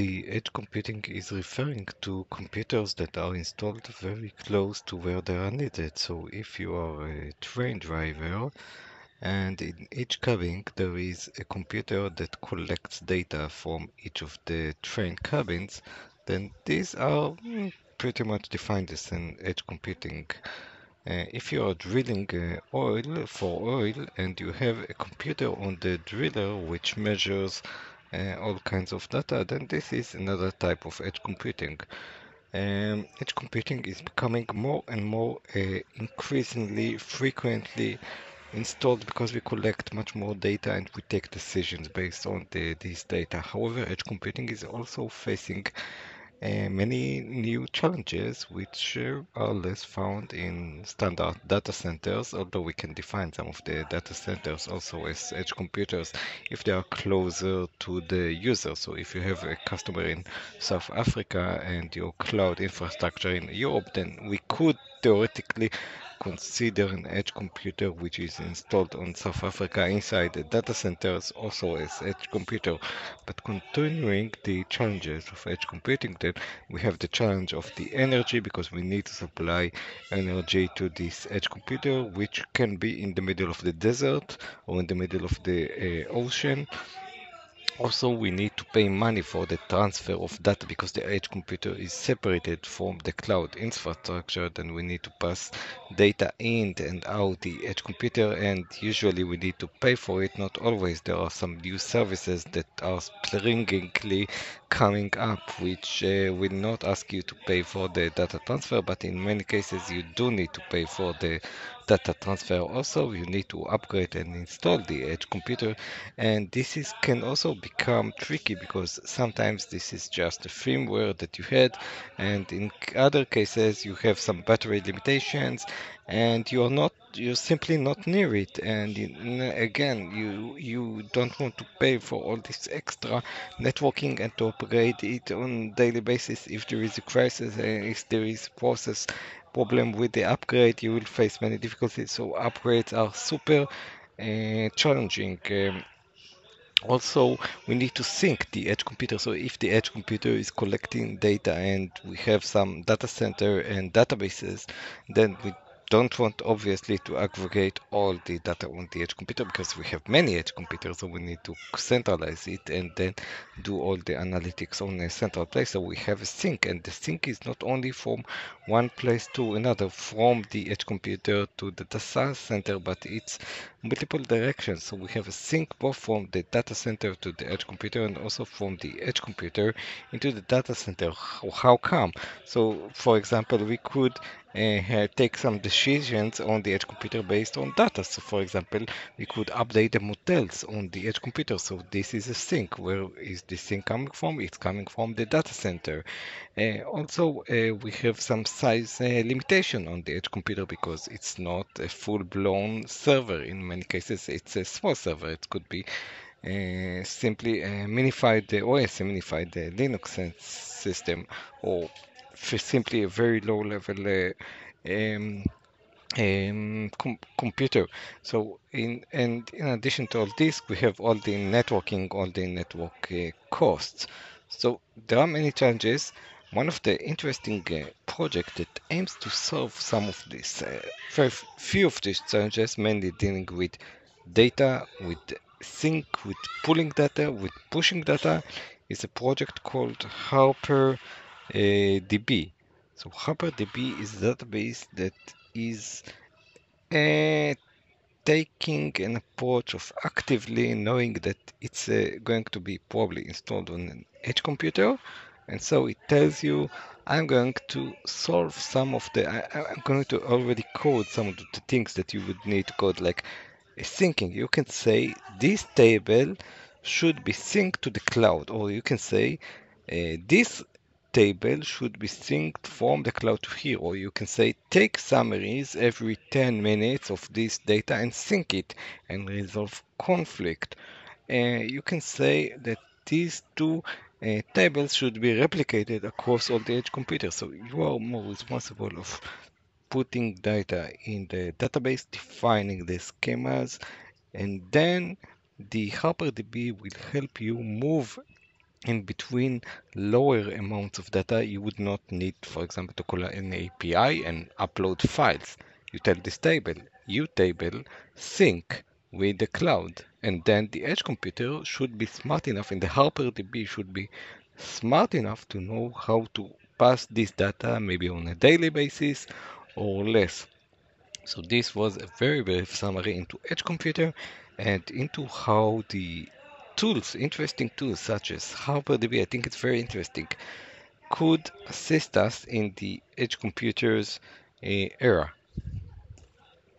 the edge computing is referring to computers that are installed very close to where they are needed. So if you are a train driver and in each cabin there is a computer that collects data from each of the train cabins, then these are mm, pretty much defined as an edge computing. Uh, if you are drilling uh, oil for oil and you have a computer on the driller which measures all kinds of data, then this is another type of edge computing. Um, edge computing is becoming more and more uh, increasingly frequently installed because we collect much more data and we take decisions based on the, this data. However, edge computing is also facing many new challenges which are less found in standard data centers, although we can define some of the data centers also as edge computers if they are closer to the user. So if you have a customer in South Africa and your cloud infrastructure in Europe, then we could theoretically consider an edge computer which is installed on South Africa inside the data centers also as edge computer. But continuing the challenges of edge computing, then we have the challenge of the energy because we need to supply energy to this edge computer, which can be in the middle of the desert or in the middle of the uh, ocean also, we need to pay money for the transfer of data because the edge computer is separated from the cloud infrastructure. Then we need to pass data in and out the edge computer, and usually we need to pay for it. Not always. There are some new services that are springingly coming up, which uh, will not ask you to pay for the data transfer, but in many cases you do need to pay for the data transfer also. You need to upgrade and install the edge computer. And this is can also become tricky because sometimes this is just a firmware that you had and in other cases you have some battery limitations and you're not you're simply not near it and again you you don't want to pay for all this extra networking and to upgrade it on daily basis if there is a crisis and if there is process problem with the upgrade, you will face many difficulties. So upgrades are super uh, challenging. Um, also, we need to sync the edge computer. So if the edge computer is collecting data and we have some data center and databases, then we don't want obviously to aggregate all the data on the edge computer because we have many edge computers so we need to centralize it and then do all the analytics on a central place. So we have a sync and the sync is not only from one place to another from the edge computer to the data center but it's multiple directions so we have a sync both from the data center to the edge computer and also from the edge computer into the data center how come so for example we could uh, take some decisions on the edge computer based on data. So, for example, we could update the models on the edge computer. So, this is a sync. Where is this sync coming from? It's coming from the data center. Uh, also, uh, we have some size uh, limitation on the edge computer because it's not a full-blown server. In many cases, it's a small server. It could be uh, simply a minified OS, a minified Linux system, or simply a very low level uh, um, um, com computer. So in and in addition to all this, we have all the networking, all the network uh, costs. So there are many challenges. One of the interesting uh, projects that aims to solve some of these, uh, very few of these challenges, mainly dealing with data, with sync, with pulling data, with pushing data, is a project called Harper DB. So HarperDB is a database that is uh, taking an approach of actively knowing that it's uh, going to be probably installed on an edge computer. And so it tells you, I'm going to solve some of the, I, am going to already code some of the things that you would need to code, like syncing. You can say this table should be synced to the cloud, or you can say uh, this table should be synced from the cloud to here or you can say take summaries every 10 minutes of this data and sync it and resolve conflict uh, you can say that these two uh, tables should be replicated across all the edge computers so you are more responsible of putting data in the database defining the schemas and then the HarperDB will help you move in between lower amounts of data, you would not need, for example, to call an API and upload files. You tell this table, you table, sync with the cloud. And then the edge computer should be smart enough, and the HarperDB should be smart enough to know how to pass this data maybe on a daily basis or less. So this was a very brief summary into Edge Computer and into how the tools, interesting tools such as HarperDB, I think it's very interesting, could assist us in the Edge Computers uh, era.